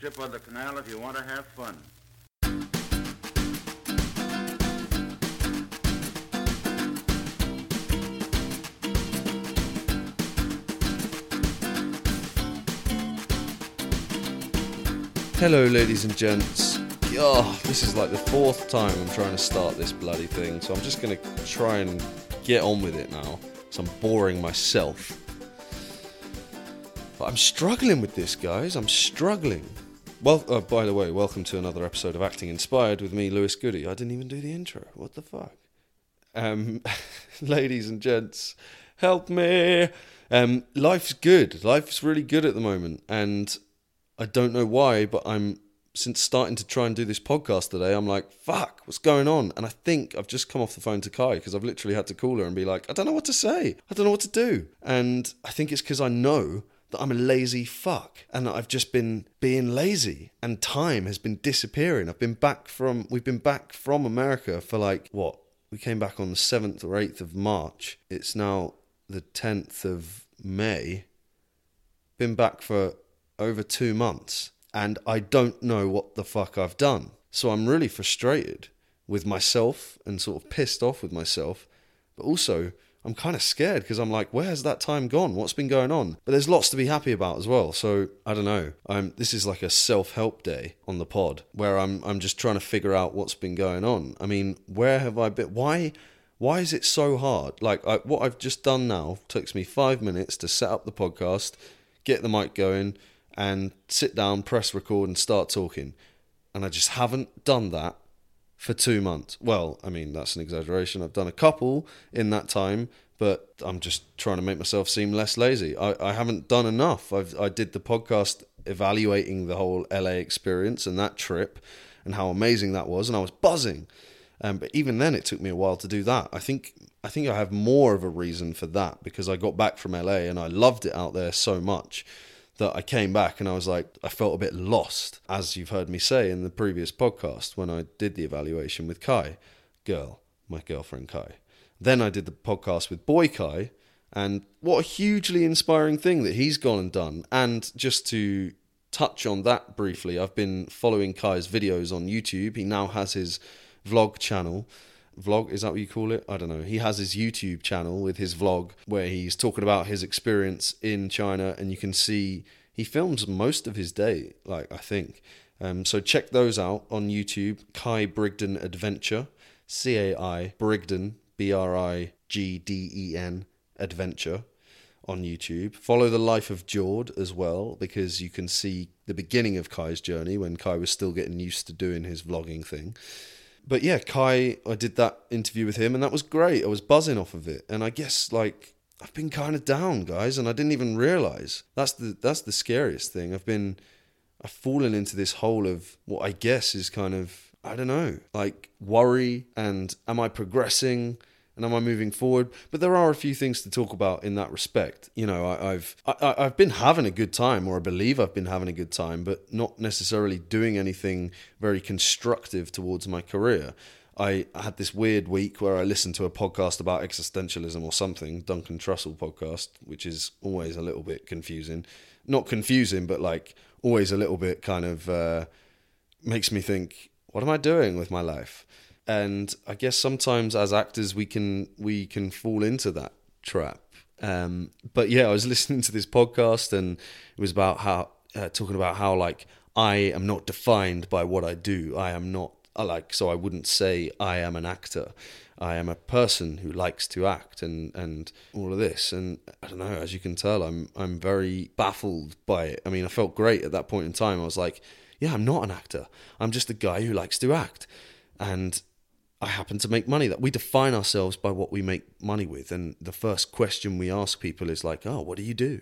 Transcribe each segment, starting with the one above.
strip of the canal if you want to have fun. Hello, ladies and gents. Oh, this is like the fourth time I'm trying to start this bloody thing, so I'm just gonna try and get on with it now. So I'm boring myself. But I'm struggling with this, guys. I'm struggling. Well, uh, by the way, welcome to another episode of Acting Inspired with me, Lewis Goody. I didn't even do the intro. What the fuck? Um, ladies and gents, help me. Um, life's good. Life's really good at the moment, and I don't know why, but I'm since starting to try and do this podcast today, I'm like, fuck, what's going on? And I think I've just come off the phone to Kae because I've literally had to call her and be like, I don't know what to say. I don't know what to do. And I think it's because I know that I'm a lazy fuck and that I've just been being lazy and time has been disappearing. I've been back from, we've been back from America for like, what? We came back on the 7th or 8th of March. It's now the 10th of May. Been back for over two months and I don't know what the fuck I've done. So I'm really frustrated with myself and sort of pissed off with myself, but also I'm kind of scared because I'm like, where's that time gone? What's been going on? But there's lots to be happy about as well. So I don't know. I'm this is like a self-help day on the pod where I'm I'm just trying to figure out what's been going on. I mean, where have I been? Why why is it so hard? Like I, what I've just done now takes me five minutes to set up the podcast, get the mic going, and sit down, press record, and start talking. And I just haven't done that for two months. Well, I mean, that's an exaggeration. I've done a couple in that time, but I'm just trying to make myself seem less lazy. I, I haven't done enough. I've, I did the podcast evaluating the whole LA experience and that trip and how amazing that was, and I was buzzing. Um, but even then, it took me a while to do that. I think I think I have more of a reason for that because I got back from LA and I loved it out there so much that I came back and I was like, I felt a bit lost, as you've heard me say in the previous podcast when I did the evaluation with Kae, girl, my girlfriend Kae. Then I did the podcast with Boy Cai, and what a hugely inspiring thing that he's gone and done. And just to touch on that briefly, I've been following Cai's videos on YouTube. He now has his vlog channel vlog is that what you call it? I don't know. He has his youtube channel with his vlog where he's talking about his experience in china and you can see he films most of his day like i think. Um, so check those out on youtube. Cai brigden adventure. C-a-i brigden b-r-i-g-d-e-n adventure on YouTube. Follow the life of Jord as well, because you can see the beginning of Cai's journey when Cai was still getting used to doing his vlogging thing but yeah, Cai, I did that interview with him, and that was great. I was buzzing off of it, and I guess like I've been kind of down, guys, and I didn't even realize. That's the that's the scariest thing. I've been I've fallen into this hole of what I guess is kind of I don't know, like worry and am I progressing? And am I moving forward? But there are a few things to talk about in that respect. You know, I, have I, I've been having a good time, or I believe I've been having a good time, but not necessarily doing anything very constructive towards my career. I had this weird week where I listened to a podcast about existentialism or something, Duncan Trussell podcast, which is always a little bit confusing. Not confusing, but like always a little bit kind of uh, makes me think, what am I doing with my life? And I guess sometimes as actors we can we can fall into that trap. Um, but yeah, I was listening to this podcast and it was about how uh, talking about how like I am not defined by what I do. I am not I like so I wouldn't say I am an actor. I am a person who likes to act and and all of this. And I don't know, as you can tell, I'm I'm very baffled by it. I mean, I felt great at that point in time. I was like, yeah, I'm not an actor. I'm just a guy who likes to act. And I happen to make money. That we define ourselves by what we make money with, and the first question we ask people is like, "Oh, what do you do?"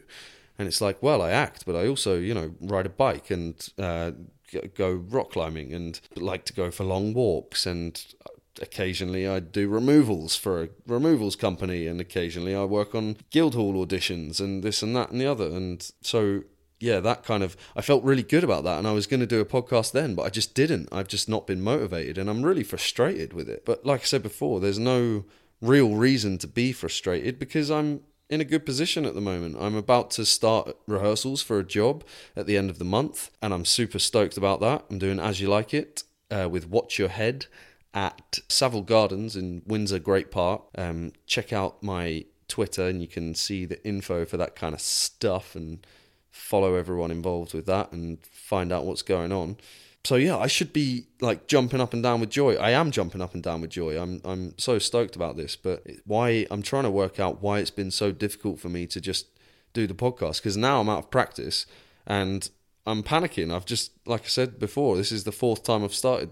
And it's like, "Well, I act, but I also, you know, ride a bike and uh, go rock climbing, and like to go for long walks, and occasionally I do removals for a removals company, and occasionally I work on Guildhall auditions, and this and that and the other, and so." Yeah, that kind of I felt really good about that and I was going to do a podcast then, but I just didn't. I've just not been motivated and I'm really frustrated with it. But like I said before, there's no real reason to be frustrated because I'm in a good position at the moment. I'm about to start rehearsals for a job at the end of the month, and I'm super stoked about that. I'm doing As You Like It uh, with Watch Your Head at Savill Gardens in Windsor Great Park. Um, check out my Twitter, and you can see the info for that kind of stuff and follow everyone involved with that and find out what's going on so yeah, I should be like jumping up and down with joy. I am jumping up and down with joy. I'm I'm so stoked about this, but why I'm trying to work out why it's been so difficult for me to just do the podcast because now I'm out of practice and I'm panicking. I've just like I said before, this is the fourth time I've started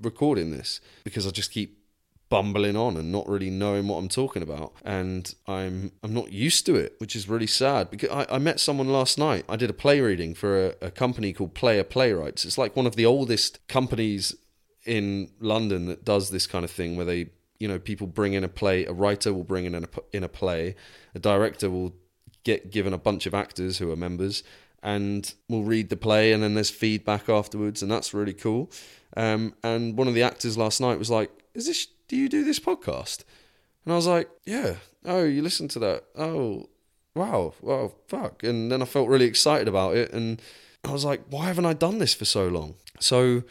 recording this because I just keep bumbling on and not really knowing what I'm talking about. And I'm I'm not used to it, which is really sad. Because I, I met someone last night. I did a play reading for a, a company called Player Playwrights. It's like one of the oldest companies in London that does this kind of thing where they you know people bring in a play a writer will bring in a, in a play a director will get given a bunch of actors who are members and we'll read the play and then there's feedback afterwards and that's really cool um, and one of the actors last night was like is this do you do this podcast? And I was like, yeah. Oh, you listen to that? Oh, wow. Well, fuck. And then I felt really excited about it. And I was like, why haven't I done this for so long? So,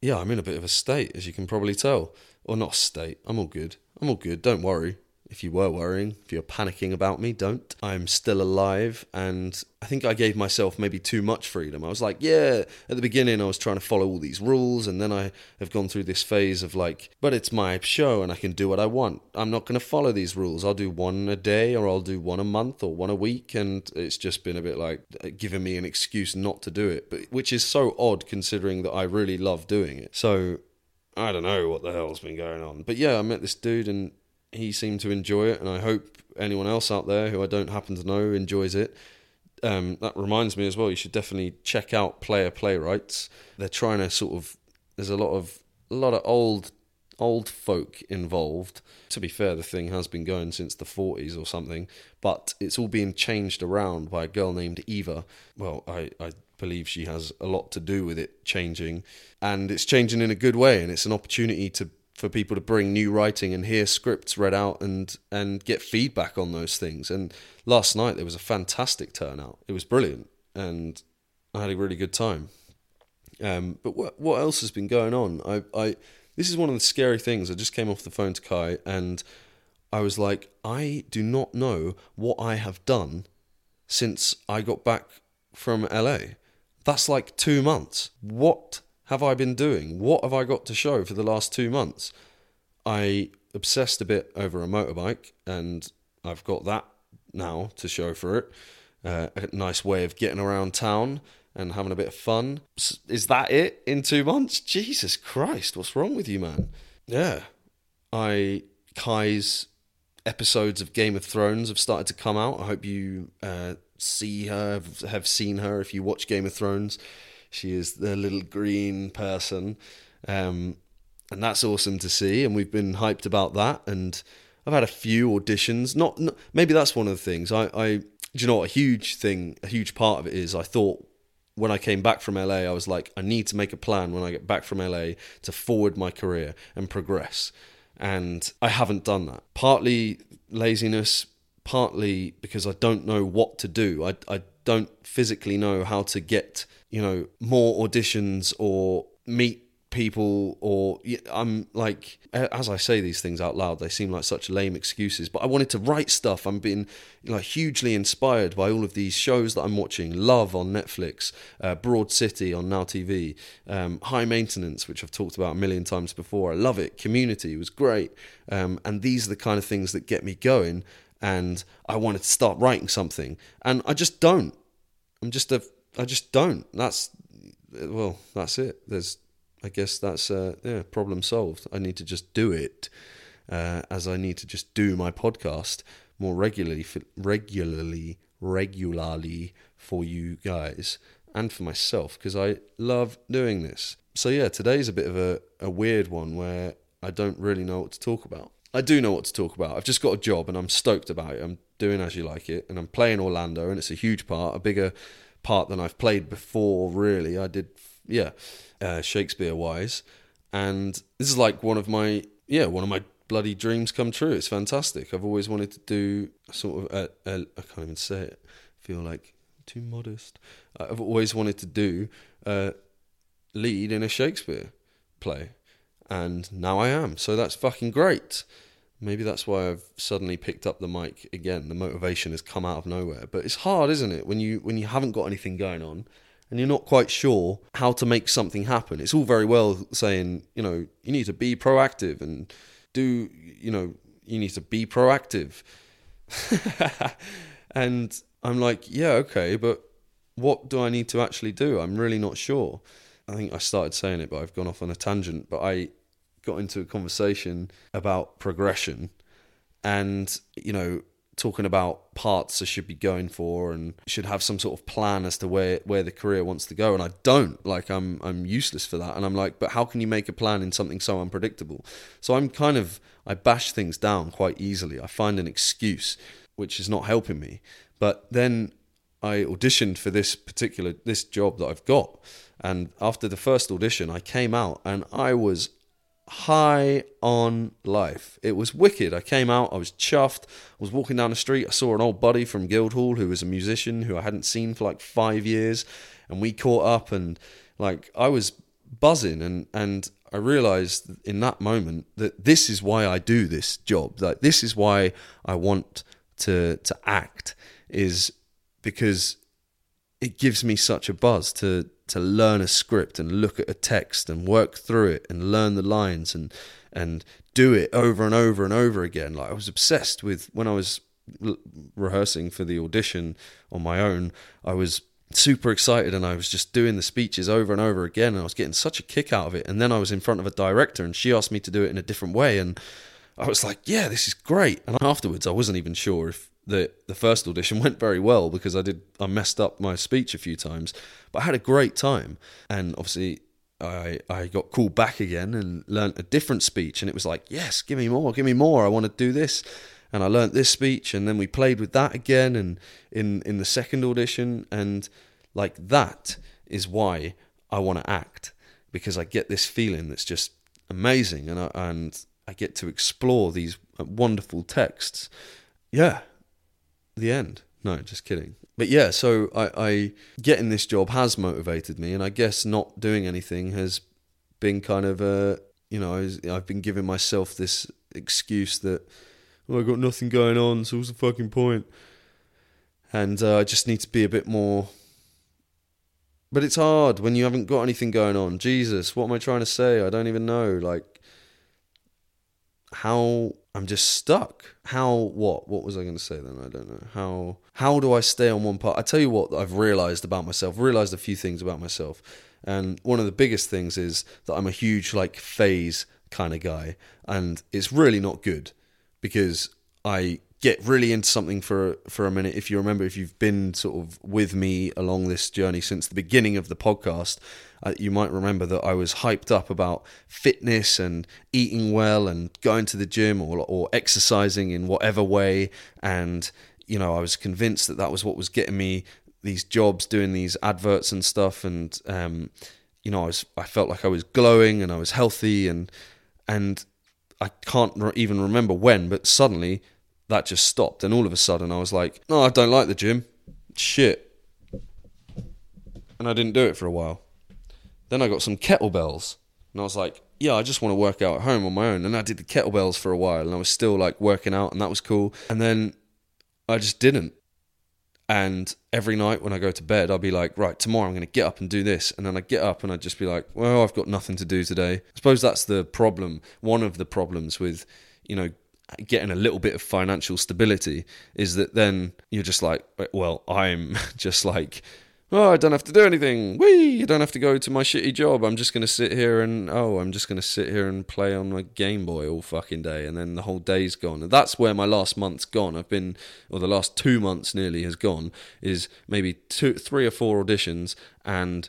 yeah, I'm in a bit of a state, as you can probably tell. Or not state. I'm all good. I'm all good. Don't worry if you were worrying, if you're panicking about me, don't. I'm still alive, and I think I gave myself maybe too much freedom. I was like, yeah, at the beginning, I was trying to follow all these rules, and then I have gone through this phase of like, but it's my show and I can do what I want. I'm not going to follow these rules. I'll do one a day, or I'll do one a month, or one a week, and it's just been a bit like uh, giving me an excuse not to do it, but which is so odd considering that I really love doing it. So I don't know what the hell's been going on. But yeah, I met this dude and he seemed to enjoy it, and I hope anyone else out there who I don't happen to know enjoys it. Um, that reminds me as well. You should definitely check out Player Playwrights. They're trying to sort of. There's a lot of a lot of old old folk involved. To be fair, the thing has been going since the 40s or something, but it's all being changed around by a girl named Eva. Well, I, I believe she has a lot to do with it changing, and it's changing in a good way, and it's an opportunity to for people to bring new writing and hear scripts read out and and get feedback on those things. And last night there was a fantastic turnout. It was brilliant, and I had a really good time. Um, but what what else has been going on? I I this is one of the scary things. I just came off the phone to Kae and I was like, I do not know what I have done since I got back from LA. That's like two months. What have I been doing? What have I got to show for the last two months? I obsessed a bit over a motorbike, and I've got that now to show for it. Uh, a nice way of getting around town and having a bit of fun. Is that it in two months? Jesus Christ, what's wrong with you, man? Yeah. I, Kae's episodes of Game of Thrones have started to come out. I hope you uh, see her, have seen her if you watch Game of Thrones. She is the little green person. Um, and that's awesome to see. And we've been hyped about that. And I've had a few auditions. Not, not maybe that's one of the things. I, I, do you know, what, a huge thing, a huge part of it is I thought when I came back from LA, I was like, I need to make a plan when I get back from LA to forward my career and progress. And I haven't done that. Partly laziness, partly because I don't know what to do. I, I don't physically know how to get you know more auditions or meet people or I'm like as I say these things out loud they seem like such lame excuses but I wanted to write stuff. I'm being like hugely inspired by all of these shows that I'm watching. Love on Netflix uh, Broad City on Now TV um, High Maintenance which I've talked about a million times before. I love it. Community was great. Um, and these are the kind of things that get me going and I wanted to start writing something and I just don't I'm just a I just don't. That's well, that's it. There's, I guess that's uh, yeah, problem solved. I need to just do it, uh, as I need to just do my podcast more regularly, for, regularly, regularly for you guys and for myself because I love doing this. So yeah, today's a bit of a, a weird one where I don't really know what to talk about. I do know what to talk about. I've just got a job and I'm stoked about it. I'm doing as you like it, and I'm playing Orlando, and it's a huge part, a bigger part than I've played before. Really, I did, yeah, uh, Shakespeare wise, and this is like one of my yeah one of my bloody dreams come true. It's fantastic. I've always wanted to do sort of a, a I can't even say it. I feel like too modest. I've always wanted to do a lead in a Shakespeare play, and now I am. So that's fucking great. Maybe that's why I've suddenly picked up the mic again. The motivation has come out of nowhere. But it's hard, isn't it, when you when you haven't got anything going on and you're not quite sure how to make something happen. It's all very well saying, you know, you need to be proactive and do, you know, you need to be proactive. and I'm like, yeah, okay, but what do I need to actually do? I'm really not sure. I think I started saying it, but I've gone off on a tangent. But I got into a conversation about progression and, you know, talking about parts I should be going for and should have some sort of plan as to where where the career wants to go. And I don't like I'm I'm useless for that. And I'm like but how can you make a plan in something so unpredictable? So I'm kind of I bash things down quite easily. I find an excuse which is not helping me. But then I auditioned for this particular this job that I've got. And after the first audition I came out and I was high on life. It was wicked. I came out, I was chuffed. I was walking down the street, I saw an old buddy from Guildhall who was a musician who I hadn't seen for like five years, and we caught up and like I was buzzing and and I realized in that moment that this is why I do this job. Like this is why I want to to act is because it gives me such a buzz to to learn a script and look at a text and work through it and learn the lines and and do it over and over and over again. Like I was obsessed with when I was rehearsing for the audition on my own. I was super excited and I was just doing the speeches over and over again and I was getting such a kick out of it. And then I was in front of a director and she asked me to do it in a different way and I was like, yeah, this is great. And afterwards, I wasn't even sure if the the first audition went very well because I did I messed up my speech a few times, but I had a great time, and obviously I I got called back again and learnt a different speech, and it was like yes, give me more, give me more, I want to do this, and I learnt this speech, and then we played with that again, and in in the second audition, and like that is why I want to act because I get this feeling that's just amazing, and I, and I get to explore these wonderful texts. Yeah, the end. No, just kidding. But yeah, so I, I getting this job has motivated me, and I guess not doing anything has been kind of a you know I've been giving myself this excuse that well, I've got nothing going on, so what's the fucking point? And uh, I just need to be a bit more. But it's hard when you haven't got anything going on. Jesus, what am I trying to say? I don't even know. Like, how I'm just stuck. How what? What was I going to say then? I don't know. How how do I stay on one part? I tell you what I've realized about myself. Realized a few things about myself. And one of the biggest things is that I'm a huge like phase kind of guy and it's really not good because I get really into something for for a minute. If you remember, if you've been sort of with me along this journey since the beginning of the podcast, uh, you might remember that I was hyped up about fitness and eating well and going to the gym or or exercising in whatever way. And you know, I was convinced that that was what was getting me these jobs, doing these adverts and stuff. And um, you know, I was I felt like I was glowing and I was healthy and and I can't re- even remember when, but suddenly that just stopped. And all of a sudden, I was like, no, I don't like the gym. Shit. And I didn't do it for a while. Then I got some kettlebells. And I was like, yeah, I just want to work out at home on my own. And I did the kettlebells for a while. And I was still like working out, and that was cool. And then I just didn't. And every night when I go to bed, I'll be like, right, tomorrow I'm going to get up and do this. And then I get up and I'd just be like, well, I've got nothing to do today. I suppose that's the problem. One of the problems with, you know, getting a little bit of financial stability is that then you're just like, well, I'm just like, oh, I don't have to do anything. Wee, I don't have to go to my shitty job. I'm just going to sit here and, oh, I'm just going to sit here and play on my Game Boy all fucking day. And then the whole day's gone. And that's where my last month's gone. I've been, or the last two months nearly has gone, is maybe two, three or four auditions and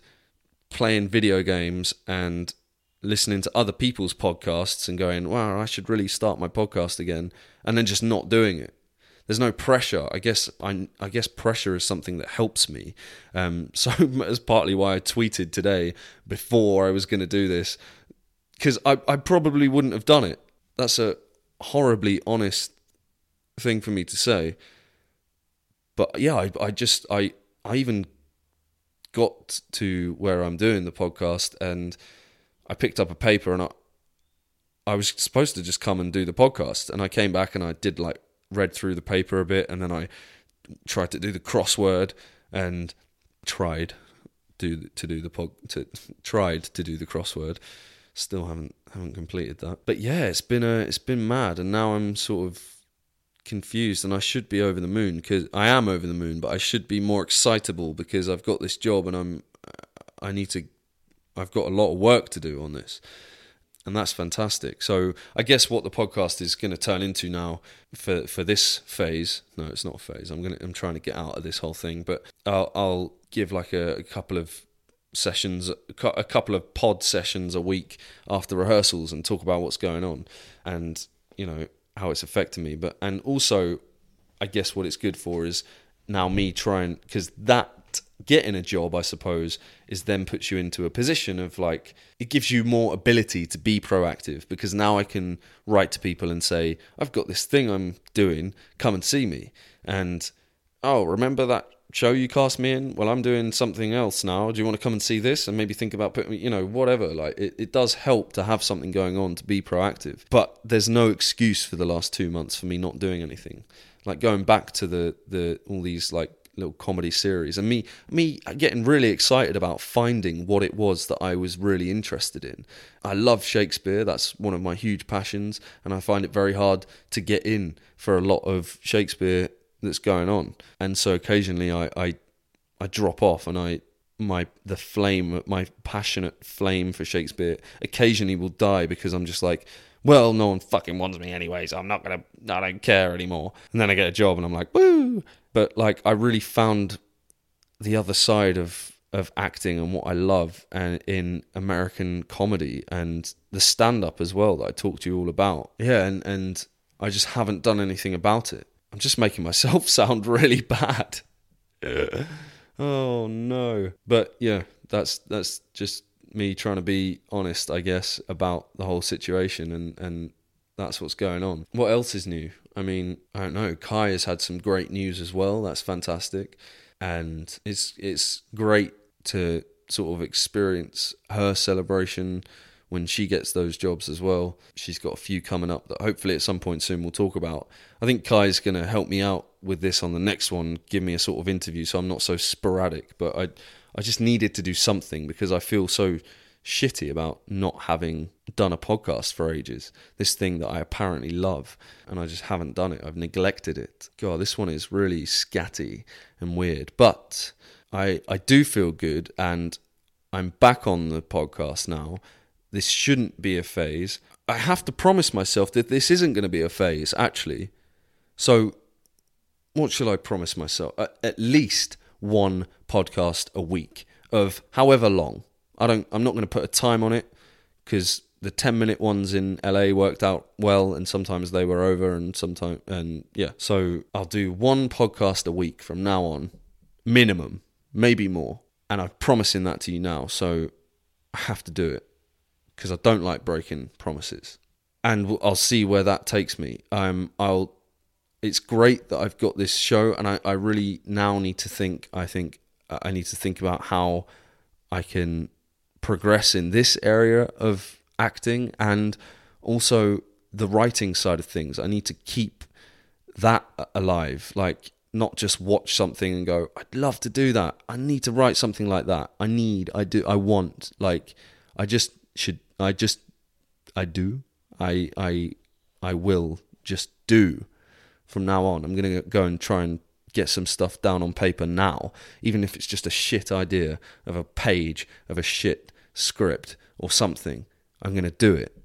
playing video games and listening to other people's podcasts and going, wow, I should really start my podcast again, and then just not doing it. There's no pressure. I guess I, I guess pressure is something that helps me. Um, so that's partly why I tweeted today before I was going to do this, because I, I probably wouldn't have done it. That's a horribly honest thing for me to say. But yeah, I, I just I I even got to where I'm doing the podcast and I picked up a paper and I I was supposed to just come and do the podcast and I came back and I did like read through the paper a bit and then I tried to do the crossword and tried do to do the pod to tried to do the crossword. Still haven't haven't completed that. But yeah it's been a it's been mad and now I'm sort of confused and I should be over the moon because I am over the moon but I should be more excitable because I've got this job and I'm I need to I've got a lot of work to do on this and that's fantastic so I guess what the podcast is going to turn into now for for this phase no it's not a phase I'm to I'm trying to get out of this whole thing but I'll, I'll give like a, a couple of sessions a couple of pod sessions a week after rehearsals and talk about what's going on and you know how it's affecting me. But and also, I guess what it's good for is now me trying because that getting a job, I suppose, is then puts you into a position of like it gives you more ability to be proactive because now I can write to people and say I've got this thing I'm doing, come and see me, and oh remember that show you cast me in? Well i'm doing something else now. Do you want to come and see this and maybe think about putting me you know whatever? Like it, it does help to have something going on to be proactive. But there's no excuse for the last two months for me not doing anything. Like going back to the the all these like little comedy series and me me getting really excited about finding what it was that I was really interested in. I love Shakespeare, that's one of my huge passions and I find it very hard to get in for a lot of Shakespeare that's going on. And so occasionally I, I, I drop off and I my the flame my passionate flame for Shakespeare occasionally will die because I'm just like well no one fucking wants me anyway so I'm not gonna I don't care anymore and then I get a job and I'm like woo but like I really found the other side of of acting and what I love and in American comedy and the stand up as well that I talked to you all about yeah and and I just haven't done anything about it I'm just making myself sound really bad. oh no. But yeah, that's that's just me trying to be honest, I guess, about the whole situation and and that's what's going on. What else is new? I mean, I don't know. Kae has had some great news as well. That's fantastic. And it's it's great to sort of experience her celebration when she gets those jobs as well. She's got a few coming up that hopefully at some point soon we'll talk about. I think Kae's going to help me out with this on the next one, give me a sort of interview so I'm not so sporadic. But I, I just needed to do something because I feel so shitty about not having done a podcast for ages. This thing that I apparently love, and I just haven't done it. I've neglected it. God, this one is really scatty and weird. But I, I do feel good, and I'm back on the podcast now this shouldn't be a phase. I have to promise myself that this isn't going to be a phase, actually. So, what shall I promise myself? At least one podcast a week of however long. I don't. I'm not going to put a time on it because the 10 minute ones in LA worked out well and sometimes they were over and sometimes and yeah so I'll do one podcast a week from now on minimum maybe more and I'm promising that to you now so I have to do it because I don't like breaking promises, and I'll see where that takes me. Um, I'll. It's great that I've got this show, and I, I really now need to think. I think I need to think about how I can progress in this area of acting and also the writing side of things. I need to keep that alive. Like not just watch something and go, I'd love to do that. I need to write something like that. I need, I do, I want. Like, I just should I just I do. I I I will just do from now on. I'm going to go and try and get some stuff down on paper now, even if it's just a shit idea of a page of a shit script or something. I'm going to do it.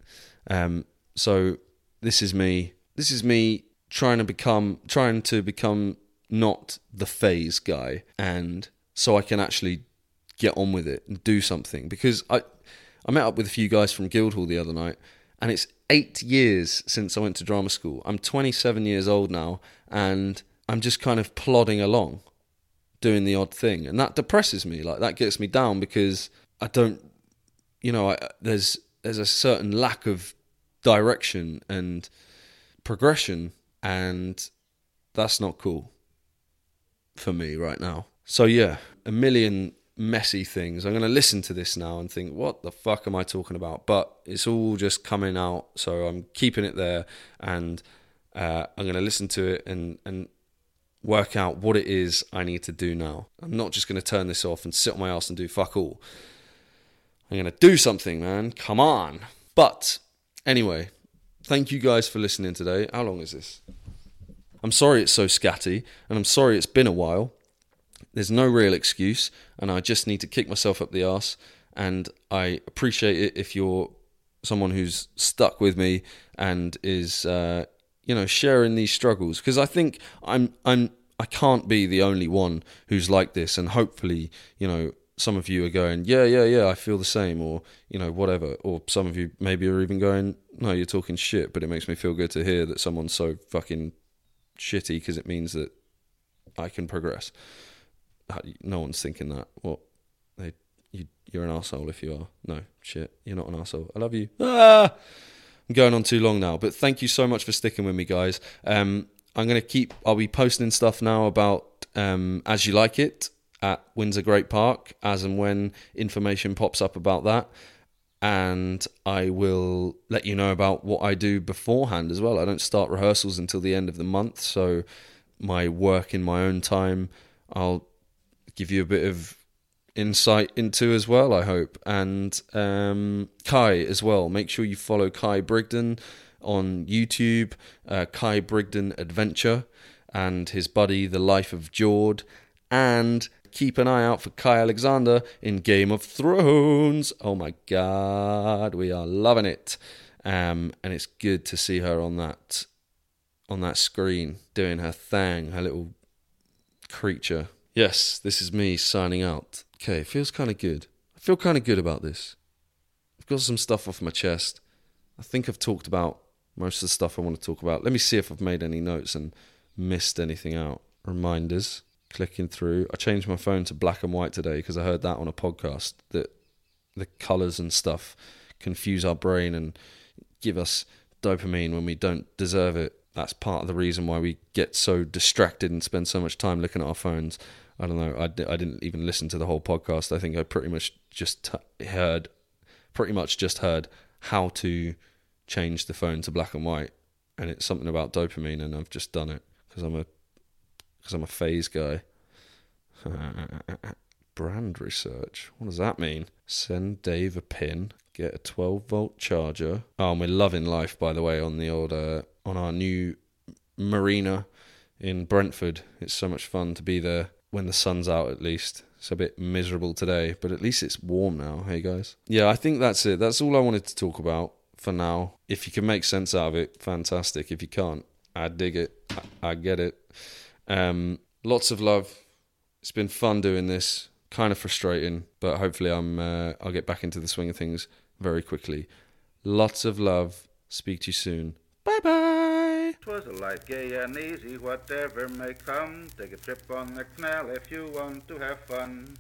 Um, so this is me. This is me trying to become trying to become not the phase guy, and so I can actually get on with it and do something because I I met up with a few guys from Guildhall the other night, and it's eight years since I went to drama school. I'm 27 years old now, and I'm just kind of plodding along, doing the odd thing, and that depresses me. Like that gets me down because I don't, you know, I, there's there's a certain lack of direction, and progression, and that's not cool for me right now. So, yeah, a million messy things. I'm going to listen to this now and think, what the fuck am I talking about? But it's all just coming out, so I'm keeping it there, and uh, I'm going to listen to it and and work out what it is I need to do now. I'm not just going to turn this off and sit on my ass and do fuck all. I'm going to do something, man. Come on. But anyway, thank you guys for listening today. How long is this? I'm sorry it's so scatty, and I'm sorry it's been a while. There's no real excuse, and I just need to kick myself up the ass. And I appreciate it if you're someone who's stuck with me and is, uh, you know, sharing these struggles. Because I think I'm, I'm, I can't be the only one who's like this, and hopefully, you know, some of you are going, yeah, yeah, yeah, I feel the same, or you know, whatever. Or some of you maybe are even going, no, you're talking shit, but it makes me feel good to hear that someone's so fucking shitty because it means that I can progress. No one's thinking that. What? They, you, you're an asshole if you are. No, shit, you're not an asshole. I love you. Ah! I'm going on too long now, but thank you so much for sticking with me, guys. Um, I'm gonna keep. I'll be posting stuff now about um, as you like it at Windsor Great Park as and when information pops up about that. And I will let you know about what I do beforehand as well. I don't start rehearsals until the end of the month, so my work in my own time, I'll give you a bit of insight into as well, I hope. And um, Cai as well. Make sure you follow Cai Brigden on YouTube, uh, Cai Brigden Adventure, and his buddy, The Life of Jord. And keep an eye out for Kae Alexander in Game of Thrones. Oh my god, we are loving it. Um, and it's good to see her on that on that screen doing her thing, her little creature. Yes, this is me signing out. Okay, feels kind of good. I feel kind of good about this. I've got some stuff off my chest. I think I've talked about most of the stuff I want to talk about. Let me see if I've made any notes and missed anything out. Reminders clicking through. I changed my phone to black and white today because I heard that on a podcast that the colors and stuff confuse our brain and give us dopamine when we don't deserve it. That's part of the reason why we get so distracted and spend so much time looking at our phones. I don't know. I, I didn't even listen to the whole podcast. I think I pretty much just t- heard, pretty much just heard how to change the phone to black and white, and it's something about dopamine, and I've just done it because I'm a because I'm a phase guy. Brand research. What does that mean? Send Dave a pin. Get a 12 volt charger. Oh, and we're loving life, by the way, on the old uh, on our new marina in Brentford. It's so much fun to be there when the sun's out. At least it's a bit miserable today, but at least it's warm now. Hey guys. Yeah, I think that's it. That's all I wanted to talk about for now. If you can make sense out of it, fantastic. If you can't, I dig it. I, I get it. Um, lots of love. It's been fun doing this. Kind of frustrating, but hopefully I'm uh, I'll get back into the swing of things very quickly. Lots of love. Speak to you soon. Bye bye. Twas a life gay and easy, whatever may come. Take a trip on the canal if you want to have fun.